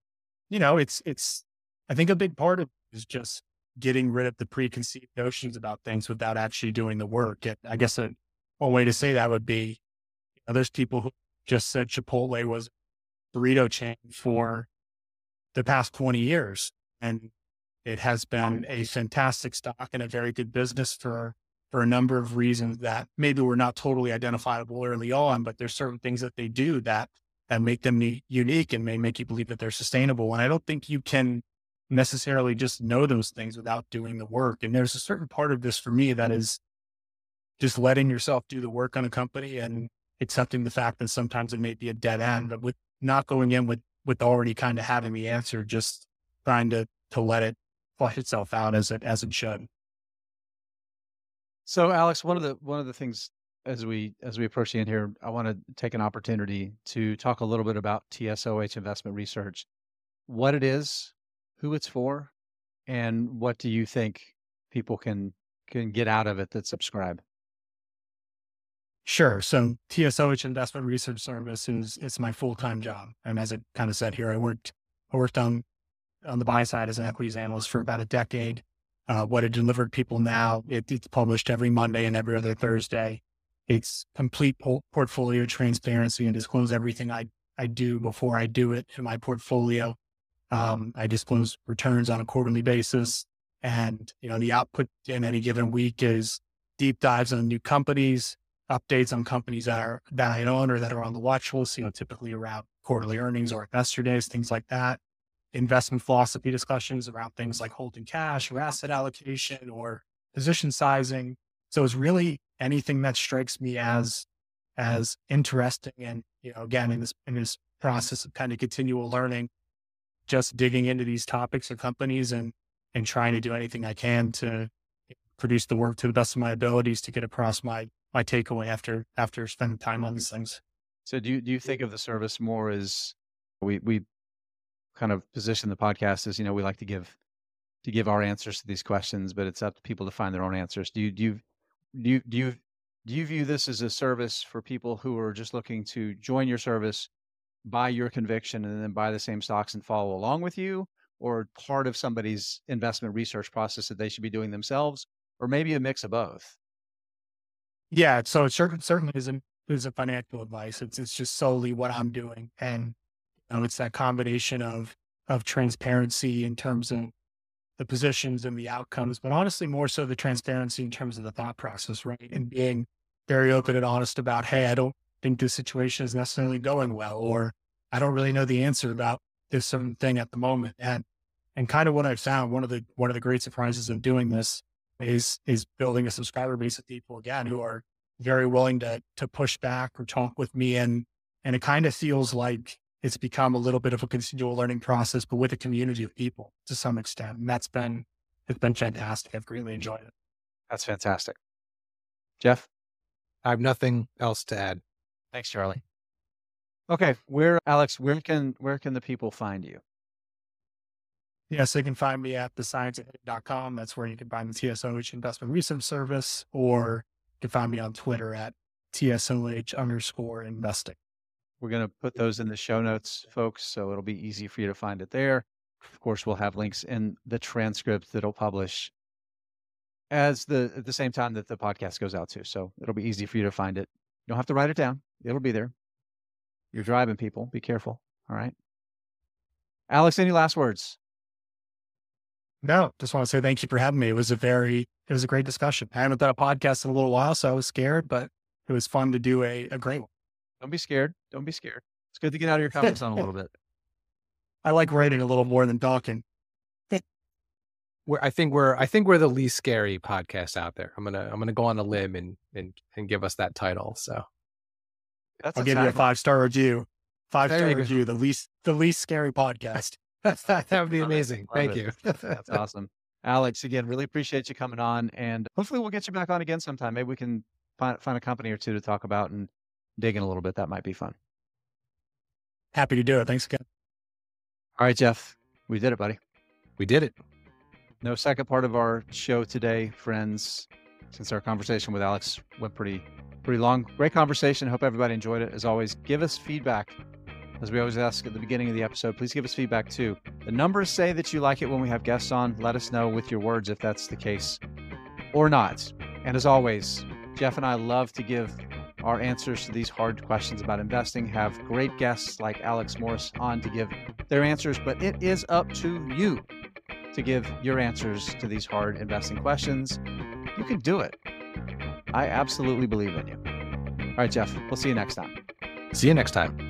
you know, it's, it's, I think a big part of is just getting rid of the preconceived notions about things without actually doing the work. And I guess a, one way to say that would be, you know, there's people who just said Chipotle was burrito chain for the past 20 years. And it has been a fantastic stock and a very good business for, for a number of reasons that maybe were not totally identifiable early on, but there's certain things that they do that, that make them unique and may make you believe that they're sustainable. And I don't think you can necessarily just know those things without doing the work. And there's a certain part of this for me that mm-hmm. is just letting yourself do the work on a company and accepting the fact that sometimes it may be a dead end, but with not going in with, with already kind of having the answer, just trying to, to let it flush itself out as it, as it should. So Alex, one of the, one of the things as we, as we approach the end here, I want to take an opportunity to talk a little bit about TSOH investment research, what it is, who it's for, and what do you think people can, can get out of it that subscribe? Sure. So TSOH Investment Research Service is it's my full time job, and as it kind of said here, I worked I worked on on the buy side as an equities analyst for about a decade. Uh, what it delivered people now, it, it's published every Monday and every other Thursday. It's complete po- portfolio transparency and disclose everything I I do before I do it in my portfolio. Um, I disclose returns on a quarterly basis, and you know the output in any given week is deep dives on new companies, updates on companies that are that I own or that are on the watch list, you know, typically around quarterly earnings or investor days, things like that. Investment philosophy discussions around things like holding cash or asset allocation or position sizing. So it's really anything that strikes me mm-hmm. as as interesting and you know again in this in this process of kind of continual learning just digging into these topics or companies and and trying to do anything i can to produce the work to the best of my abilities to get across my my takeaway after after spending time on these mm-hmm. things. So do you do you think of the service more as we we kind of position the podcast as you know we like to give to give our answers to these questions, but it's up to people to find their own answers. Do you do you do you do you, do you view this as a service for people who are just looking to join your service, buy your conviction, and then buy the same stocks and follow along with you, or part of somebody's investment research process that they should be doing themselves, or maybe a mix of both? Yeah. So it certainly isn't, isn't financial advice. It's, it's just solely what I'm doing. And you know, it's that combination of, of transparency in terms of the positions and the outcomes, but honestly, more so the transparency in terms of the thought process, right? And being very open and honest about, hey, I don't think this situation is necessarily going well, or I don't really know the answer about this thing at the moment. And and kind of what I've found, one of the one of the great surprises of doing this is is building a subscriber base of people again who are very willing to to push back or talk with me and and it kind of feels like it's become a little bit of a continual learning process but with a community of people to some extent and that's been it's been fantastic. I've greatly enjoyed it. That's fantastic. Jeff? I have nothing else to add. Thanks charlie. Okay where alex where can where can the people find you? Yes, they can find me at thescienceofhitting.com. That's where you can find the TSOH Investment Research Service, or you can find me on Twitter at TSOH underscore investing. We're going to put those in the show notes, folks, so it'll be easy for you to find it there. Of course, we'll have links in the transcript that'll publish as the at the same time that the podcast goes out too. So it'll be easy for you to find it. You don't have to write it down. It'll be there. You're driving people. Be careful. All right. Alex, any last words? No, just want to say thank you for having me. It was a very, it was a great discussion. I haven't done a podcast in a little while, so I was scared, but it was fun to do a, a great one. Don't be scared. Don't be scared. It's good to get out of your comfort zone a little bit. (laughs) I like writing a little more than talking. We're, I think we're I think we're the least scary podcast out there. I'm gonna I'm gonna go on a limb and and and give us that title. So That's I'll give you a five star review. Five star review. The least the least scary podcast. (laughs) that would be (laughs) amazing. Thank it. you. That's awesome. Alex, again, really appreciate you coming on. And hopefully we'll get you back on again sometime. Maybe we can find, find a company or two to talk about and dig in a little bit. That might be fun. Happy to do it. Thanks again. All right, Jeff, we did it, buddy. We did it. No second part of our show today, friends, since our conversation with Alex went pretty pretty long. Great conversation. Hope everybody enjoyed it. As always, give us feedback. As we always ask at the beginning of the episode, please give us feedback too. The numbers say that you like it when we have guests on. Let us know with your words if that's the case or not. And as always, Jeff and I love to give our answers to these hard questions about investing, have great guests like Alex Morris on to give their answers, but it is up to you to give your answers to these hard investing questions. You can do it. I absolutely believe in you. All right, Jeff, we'll see you next time. See you next time.